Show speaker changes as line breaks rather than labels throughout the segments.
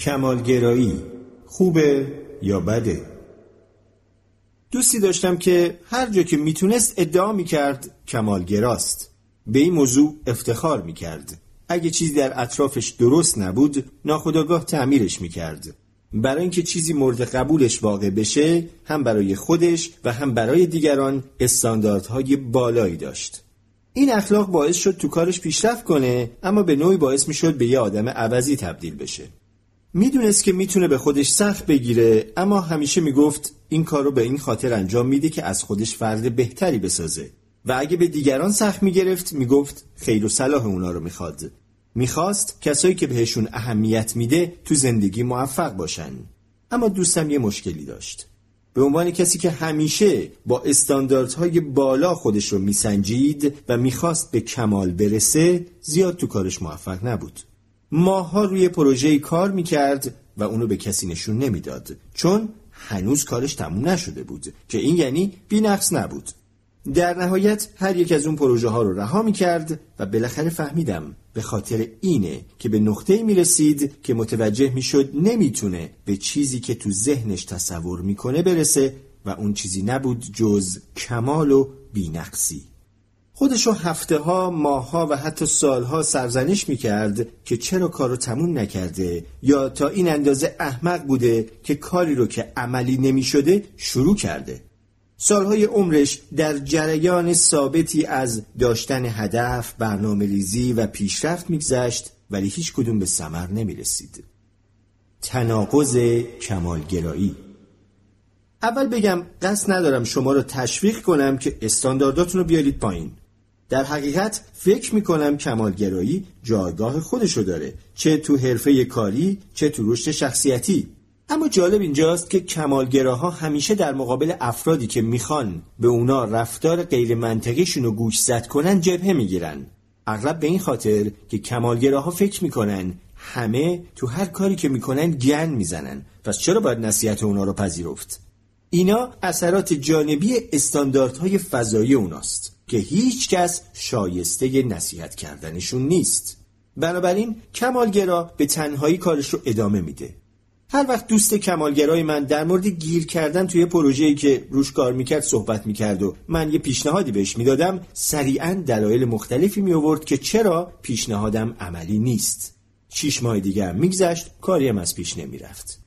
کمالگرایی خوبه یا بده؟ دوستی داشتم که هر جا که می‌تونست ادعا می‌کرد کمالگراست. به این موضوع افتخار می‌کرد. اگه چیزی در اطرافش درست نبود ناخداگاه تعمیرش می‌کرد. برای اینکه چیزی مورد قبولش واقع بشه هم برای خودش و هم برای دیگران استانداردهای بالایی داشت. این اخلاق باعث شد تو کارش پیشرفت کنه اما به نوعی باعث می‌شد به یه آدم عوضی تبدیل بشه. می‌دونست که می‌تونه به خودش سخت بگیره اما همیشه می‌گفت این کار رو به این خاطر انجام میده که از خودش فرد بهتری بسازه. و اگه به دیگران سخت می‌گرفت می‌گفت خیر و صلاح اونا رو می‌خواد. می‌خواست کسایی که بهشون اهمیت میده تو زندگی موفق باشن. اما دوستم یه مشکلی داشت. به عنوان کسی که همیشه با استانداردهای بالا خودش رو میسنجید و می‌خواست به کمال برسه زیاد تو کارش موفق نبود. ماها روی پروژه کار می‌کرد و اونو به کسی نشون نمی‌داد. چون هنوز کارش تموم نشده بود که این یعنی بینقص نبود. در نهایت هر یک از اون پروژه ها رو رها می کرد و بالاخره فهمیدم به خاطر اینه که به نقطه می رسید که متوجه می شد نمی تونه به چیزی که تو ذهنش تصور می‌کنه برسه و اون چیزی نبود جز کمال و بینقصی. خودشو هفته ها، ماه ها و حتی سالها سرزنش می کرد که چرا کارو تموم نکرده یا تا این اندازه احمق بوده که کاری رو که عملی نمی شده شروع کرده سالهای عمرش در جریان ثابتی از داشتن هدف، برنامه ریزی و پیشرفت میگذشت ولی هیچ کدوم به ثمر نمی رسید. تناقض کمالگرایی اول بگم قصد ندارم شما رو تشویق کنم که استاندارداتون رو بیارید پایین. در حقیقت فکر می‌کنم کمالگرایی جایگاه خودشو داره چه تو حرفه کاری چه تو رشد شخصیتی. اما جالب اینجاست که کمالگراها همیشه در مقابل افرادی که می‌خوان به اونا رفتار غیر منطقیشون رو گوش زد کنن جبهه می‌گیرن. اغلب به این خاطر که کمالگراها فکر می‌کنن همه تو هر کاری که می‌کنن گن می‌زنن. پس چرا باید نصیحت اونا رو پذیرفت؟ اینا اثرات جانبی استانداردهای فضایی اوناست. که هیچ کس شایسته نصیحت کردنشون نیست. بنابراین کمالگرا به تنهایی کارش رو ادامه میده. هر وقت دوست کمالگرای من در مورد گیر کردن توی پروژه‌ای که روش کار می‌کرد صحبت می‌کرد و من یه پیشنهادی بهش می‌دادم سریعا دلایل مختلفی می آورد که چرا پیشنهادم عملی نیست. شیش ماه دیگه هم میگذشت کاریم از پیش نمی‌رفت.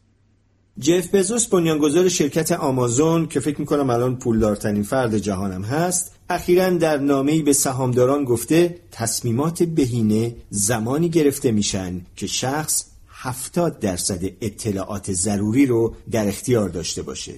جف بزوس بنیانگذار شرکت آمازون که فکر می‌کنم الان پولدارترین فرد جهانم هست اخیرا در نامه‌ای به سهامداران گفته تصمیمات بهینه زمانی گرفته میشن که شخص 70 درصد اطلاعات ضروری رو در اختیار داشته باشه.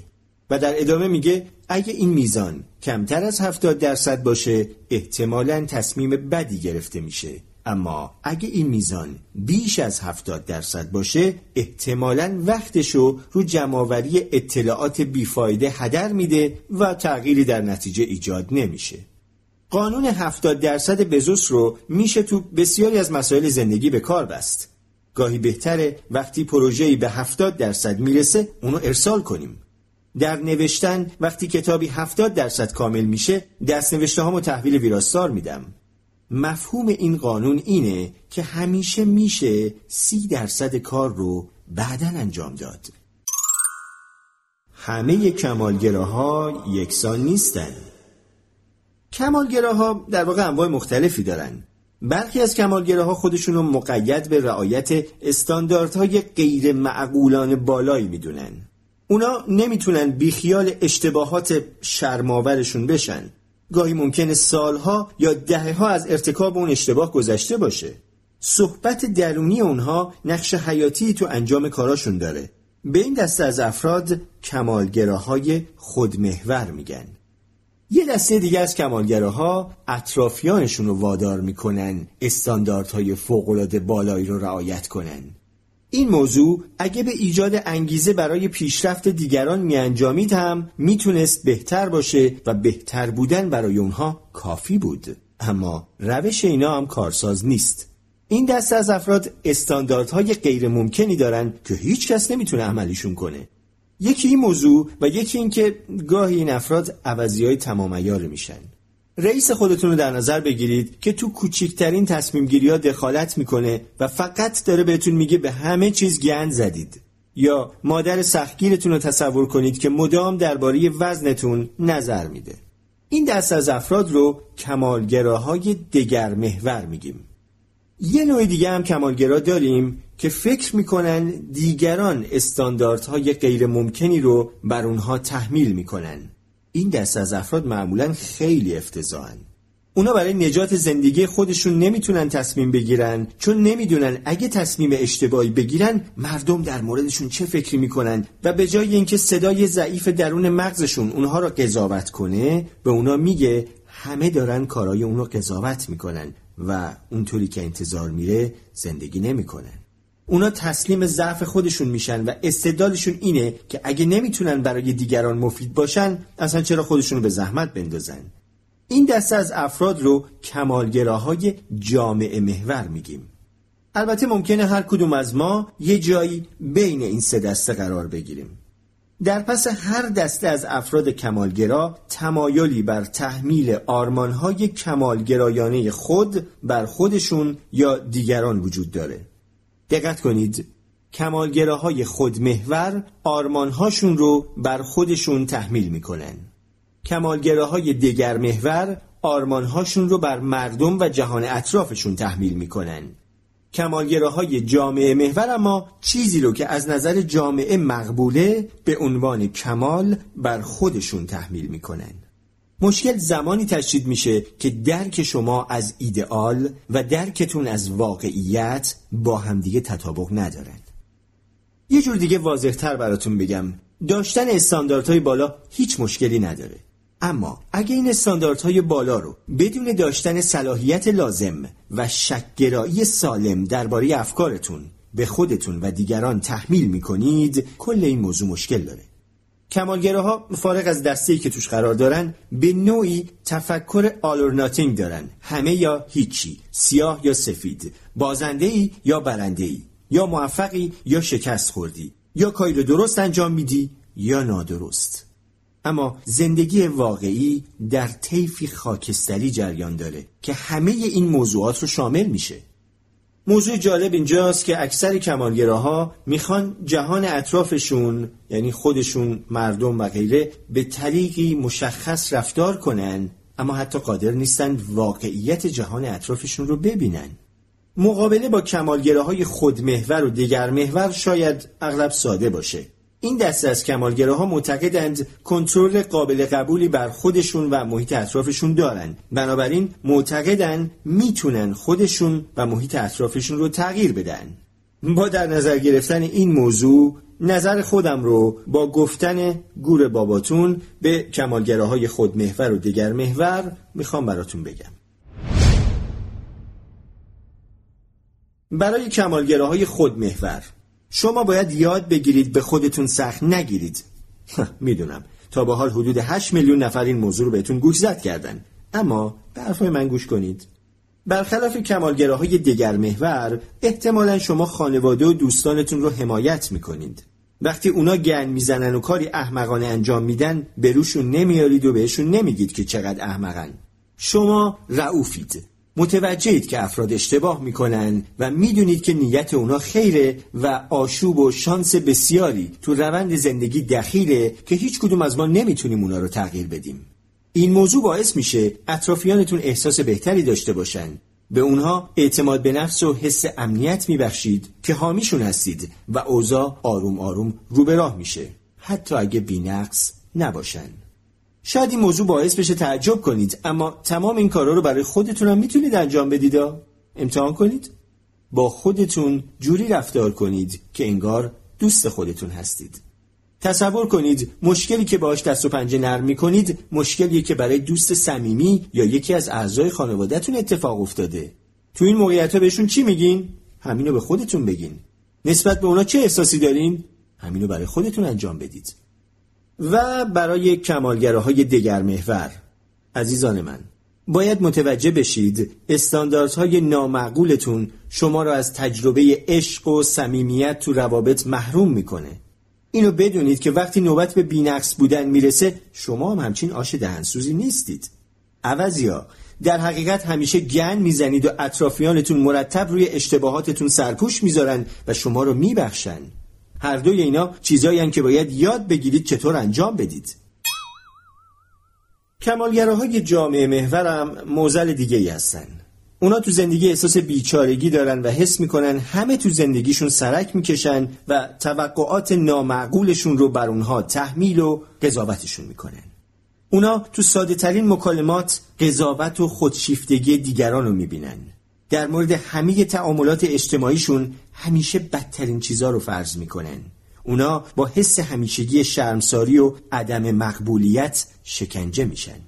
و در ادامه میگه اگه این میزان کمتر از 70 درصد باشه احتمالا تصمیم بدی گرفته میشه. اما اگه این میزان بیش از 70 درصد باشه احتمالا وقتشو رو جمعآوری اطلاعات بیفایده هدر میده و تغییری در نتیجه ایجاد نمیشه. قانون 70 درصد بزوس رو میشه تو بسیاری از مسائل زندگی به کار بست. گاهی بهتره وقتی پروژه‌ای به 70 درصد می‌رسه اونو ارسال کنیم. در نوشتن وقتی کتابی 70 درصد کامل میشه دست نوشته هامو تحویل ویراستار میدم. مفهوم این قانون اینه که همیشه میشه سی درصد کار رو بعدا انجام داد. همه کمالگراها یکسان نیستن. کمالگراها در واقع انواع مختلفی دارن. برخی از کمالگراها خودشون رو مقید به رعایت استانداردهای غیر معقولان بالایی می‌دونن. اونا نمی‌تونن بیخیال اشتباهات شرماورشون بشن. گاهی ممکنه سالها یا دهه ها از ارتکاب اون اشتباه گذشته باشه. صحبت درونی اونها نقش حیاتی تو انجام کاراشون داره. به این دسته از افراد کمالگراهای خودمحور میگن. یه دسته دیگه از کمالگراها اطرافیانشون رو وادار می‌کنن استانداردهای فوقالعاده بالایی رو رعایت کنن. این موضوع اگه به ایجاد انگیزه برای پیشرفت دیگران میانجامید هم می‌تونست بهتر باشه و بهتر بودن برای اونها کافی بود. اما روش اینا هم کارساز نیست. این دسته از افراد استانداردهای غیر ممکنی دارن که هیچ کس نمی‌تونه عملیشون کنه. یکی این موضوع و یکی این که گاهی این افراد عوضی های تمام میشن. رئیس خودتون رو در نظر بگیرید که تو کوچیکترین تصمیم گیری ها دخالت می‌کنه و فقط داره بهتون میگه به همه چیز گند زدید. یا مادر سختگیرتون رو تصور کنید که مدام درباره وزنتون نظر میده. این دست از افراد رو کمالگراهای دگر محور میگیم. یه نوع دیگه هم کمالگرا داریم که فکر می‌کنن دیگران استانداردهای غیر ممکنی رو بر اونها تحمیل می‌کنن. این دست از افراد معمولا خیلی افتضاحن. اونا برای نجات زندگی خودشون نمی‌تونن تصمیم بگیرن چون نمی‌دونن اگه تصمیم اشتباهی بگیرن مردم در موردشون چه فکری می‌کنن و به جای اینکه صدای ضعیف درون مغزشون اونها را قضاوت کنه به اونا میگه همه دارن کارای اون رو قضاوت می‌کنن و اونطوری که انتظار میره زندگی نمی‌کنن. اونا تسلیم ضعف خودشون میشن و استدلالشون اینه که اگه نمی‌تونن برای دیگران مفید باشن اصلا چرا خودشون به زحمت بندازن؟ این دسته از افراد رو کمالگراهای جامعه محور میگیم. البته ممکنه هر کدوم از ما یه جایی بین این سه دسته قرار بگیریم. در پس هر دسته از افراد کمالگرا تمایلی بر تحمیل آرمانهای کمالگرایانه خود بر خودشون یا دیگران وجود داره. دقت کنید. کمالگراهای خودمحور آرمانهاشون رو بر خودشون تحمیل می‌کنن. کمالگراهای دگر محور آرمانهاشون رو بر مردم و جهان اطرافشون تحمیل می‌کنن. کمالگراهای جامعه محور اما چیزی رو که از نظر جامعه مقبوله به عنوان کمال بر خودشون تحمیل می‌کنن. مشکل زمانی تشدید میشه که درک شما از ایدئال و درکتون از واقعیت با همدیگه تطابق ندارن یه جور دیگه واضحتر براتون بگم. داشتن استانداردهای بالا هیچ مشکلی نداره. اما اگه این استانداردهای بالا رو بدون داشتن صلاحیت لازم و شکگرایی سالم درباره افکارتون به خودتون و دیگران تحمیل می‌کنید کل این موضوع مشکل داره. کمالگراها فارغ از دسته که توش قرار دارن به نوعی تفکر آلورناتینگ دارن. همه یا هیچی سیاه یا سفید بازنده ای یا برنده ای یا موفقی یا شکست خوردی یا کاری رو درست انجام میدی یا نادرست. اما زندگی واقعی در طیفی خاکستری جریان داره که همه این موضوعات رو شامل میشه. موضوع جالب اینجاست که اکثر کمالگراها می‌خوان جهان اطرافشون یعنی خودشون مردم و غیره به طریقی مشخص رفتار کنن اما حتی قادر نیستن واقعیت جهان اطرافشون رو ببینن. مقابله با کمالگراهای خودمحور و دگرمحور شاید اغلب ساده باشه. این دسته از کمالگراها معتقدند کنترل قابل قبولی بر خودشون و محیط اطرافشون دارن بنابراین معتقدند می‌تونن خودشون و محیط اطرافشون رو تغییر بدن. با در نظر گرفتن این موضوع نظر خودم رو با گفتن گور باباتون به کمالگراهای خودمحور و دیگر محور می‌خوام براتون بگم. برای کمالگراهای خودمحور شما باید یاد بگیرید به خودتون سخت نگیرید. می‌دونم. تا به حال حدود 8 میلیون نفر این موضوع رو بهتون گوش زد کردن. اما به من گوش کنید. برخلاف کمالگراهای دگر محور احتمالا شما خانواده و دوستانتون رو حمایت می‌کنید. وقتی اونا گن می‌زنن و کاری احمقانه انجام میدن به روشون نمیارید و بهشون نمیگید که چقدر احمقن. شما رعوفید. متوجهید که افراد اشتباه می‌کنن و می‌دونید که نیت اونا خیره و آشوب و شانس بسیاری تو روند زندگی دخیله که هیچ کدوم از ما نمی‌تونیم اونا رو تغییر بدیم. این موضوع باعث میشه اطرافیانتون احساس بهتری داشته باشن. به اونها اعتماد به نفس و حس امنیت میبخشید که حامیشون هستید و اوضاع آروم آروم رو به راه میشه. حتی اگه بینقص نباشن. شاید این موضوع باعث بشه تعجب کنید اما تمام این کارا رو برای خودتون هم می‌تونید انجام بدید. امتحان کنید. با خودتون جوری رفتار کنید که انگار دوست خودتون هستید. تصور کنید مشکلی که باش دست و پنجه نرم می‌کنید مشکلیه که برای دوست صمیمی یا یکی از اعضای خانوادهتون اتفاق افتاده. تو این موقعیت ها بهشون چی میگین؟ همینو به خودتون بگین. نسبت به اونا چه احساسی دارین؟ همینو برای خودتون انجام بدید. و برای کمالگراهای دگر محور. عزیزان من باید متوجه بشید استانداردهای نامعقولتون شما را از تجربه عشق و صمیمیت تو روابط محروم می‌کنه. اینو بدونید که وقتی نوبت به بینقص بودن می‌رسه شما هم همچین آش دهنسوزی نیستید. عوضیا در حقیقت همیشه گن می‌زنید و اطرافیانتون مرتب روی اشتباهاتتون سرپوش می‌ذارن و شما رو میبخشن. هر دوی اینا چیزایی که باید یاد بگیرید چطور انجام بدید. کمالگراهای جامعه محورم موزل دیگه ای هستن. اونا تو زندگی احساس بیچارگی دارن و حس می‌کنن همه تو زندگیشون سرک می‌کشن و توقعات نامعقولشون رو بر اونها تحمیل و قضاوتشون می‌کنن. اونا تو ساده ترین مکالمات قضاوت و خودشیفتگی دیگران رو می‌بینن. در مورد همه تعاملات اجتماعیشون همیشه بدترین چیزا رو فرض می‌کنن. اونا با حس همیشگی شرمساری و عدم مقبولیت شکنجه میشن.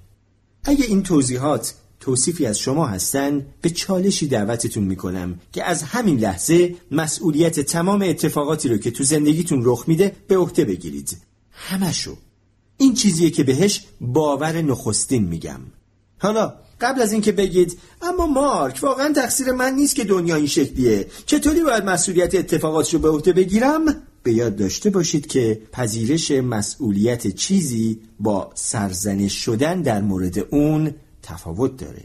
اگه این توضیحات توصیفی از شما هستن به چالشی دعوتتون می‌کنم که از همین لحظه مسئولیت تمام اتفاقاتی رو که تو زندگیتون رخ میده به عهده بگیرید. همشو. این چیزیه که بهش باور نخستین میگم. حالا قبل از اینکه بگید اما مارک واقعا تقصیر من نیست که دنیا این شکلیه. چطوری باید مسئولیت اتفاقات رو به عهده بگیرم؟ به یاد داشته باشید که پذیرش مسئولیت چیزی با سرزنش شدن در مورد اون تفاوت داره.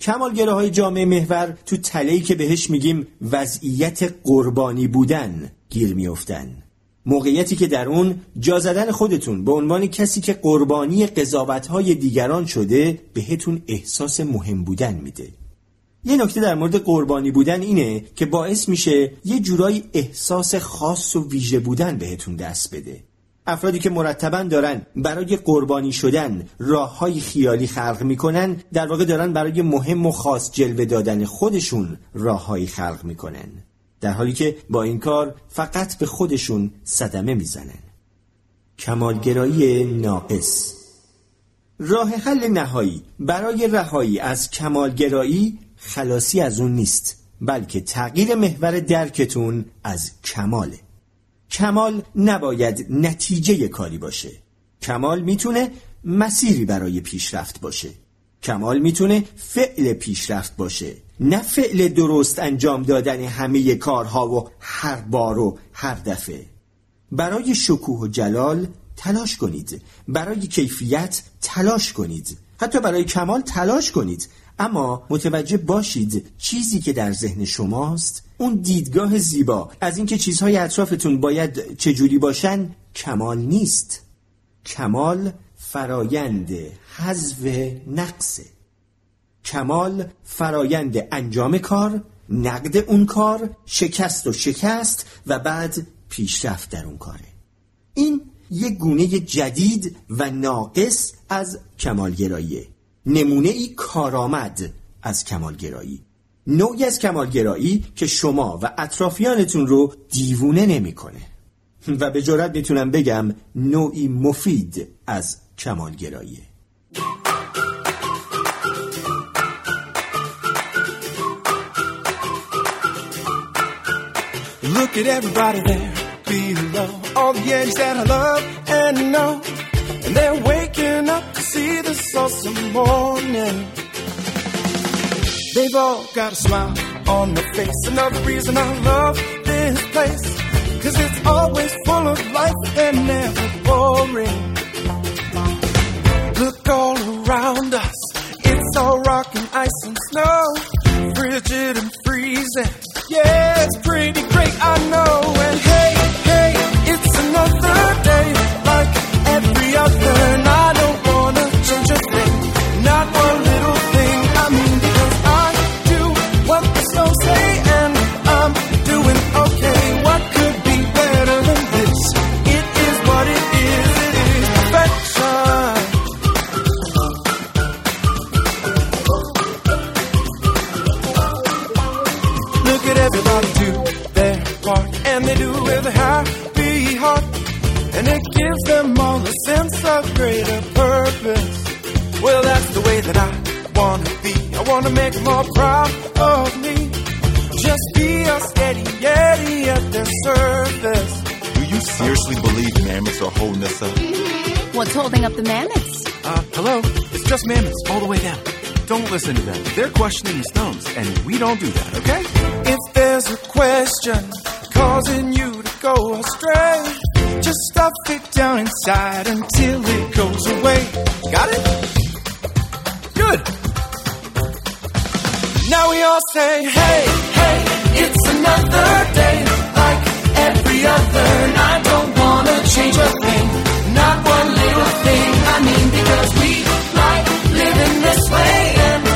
کمالگره های جامعه محور تو تلهی که بهش میگیم وضعیت قربانی بودن گیر میافتن. موقعیتی که در اون جا زدن خودتون به عنوان کسی که قربانی قضاوت‌های دیگران شده بهتون احساس مهم بودن میده. یه نکته در مورد قربانی بودن اینه که باعث میشه یه جورایی احساس خاص و ویژه بودن بهتون دست بده. افرادی که مرتبا دارن برای قربانی شدن راه های خیالی خلق می‌کنن در واقع دارن برای مهم و خاص جلوه دادن خودشون راههایی خلق می‌کنن. در حالی که با این کار فقط به خودشون صدمه می‌زنن. کمالگرایی ناقص. راه حل نهایی برای رهایی از کمالگرایی خلاصی از اون نیست بلکه تغییر محور درکتون از کماله. کمال نباید نتیجه کاری باشه. کمال می‌تونه مسیری برای پیشرفت باشه. کمال می‌تونه فعل پیشرفت باشه. نه فعل درست انجام دادن همه کارها و هر بار و هر دفعه. برای شکوه و جلال تلاش کنید. برای کیفیت تلاش کنید. حتی برای کمال تلاش کنید. اما متوجه باشید چیزی که در ذهن شماست اون دیدگاه زیبا. از اینکه چیزهای اطرافتون باید چجوری باشن کمال نیست. کمال فرایند حذف نقصه. کمال فرایند انجام کار نقد اون کار شکست و شکست و بعد پیشرفت در اون کاره. این یک گونه جدید و ناقص از کمالگراییه. نمونه ای کارآمد از کمالگرایی. نوعی از کمالگرایی که شما و اطرافیانتون رو دیوونه نمی‌کنه. و به جرات می‌تونم بگم نوعی مفید از کمالگرایی Look at everybody there below All the edges that I love and know And they're waking up to see this awesome morning They've all got a smile on their face. Another reason I love this place. Cause it's always full of life and never boring. Look all around us. It's all rock and ice and snow. Frigid and freezing. Greater purpose. Well, that's the way that I wanna be. I wanna make them all proud of me. Just be a steady Yeti at their service.
Do you seriously believe mammoths are holding us up?
What's holding up the mammoths?
Uh, hello? It's just mammoths all the way down. Don't listen to them. They're questioning the stones, and we don't do that, okay?
If there's a question causing you to go astray, just stuff it down inside until it goes away. Got it? Good.
Now we all say, hey, hey, it's another day like every other, and I don't wanna change a thing, not one little thing. I mean, because we like living this way.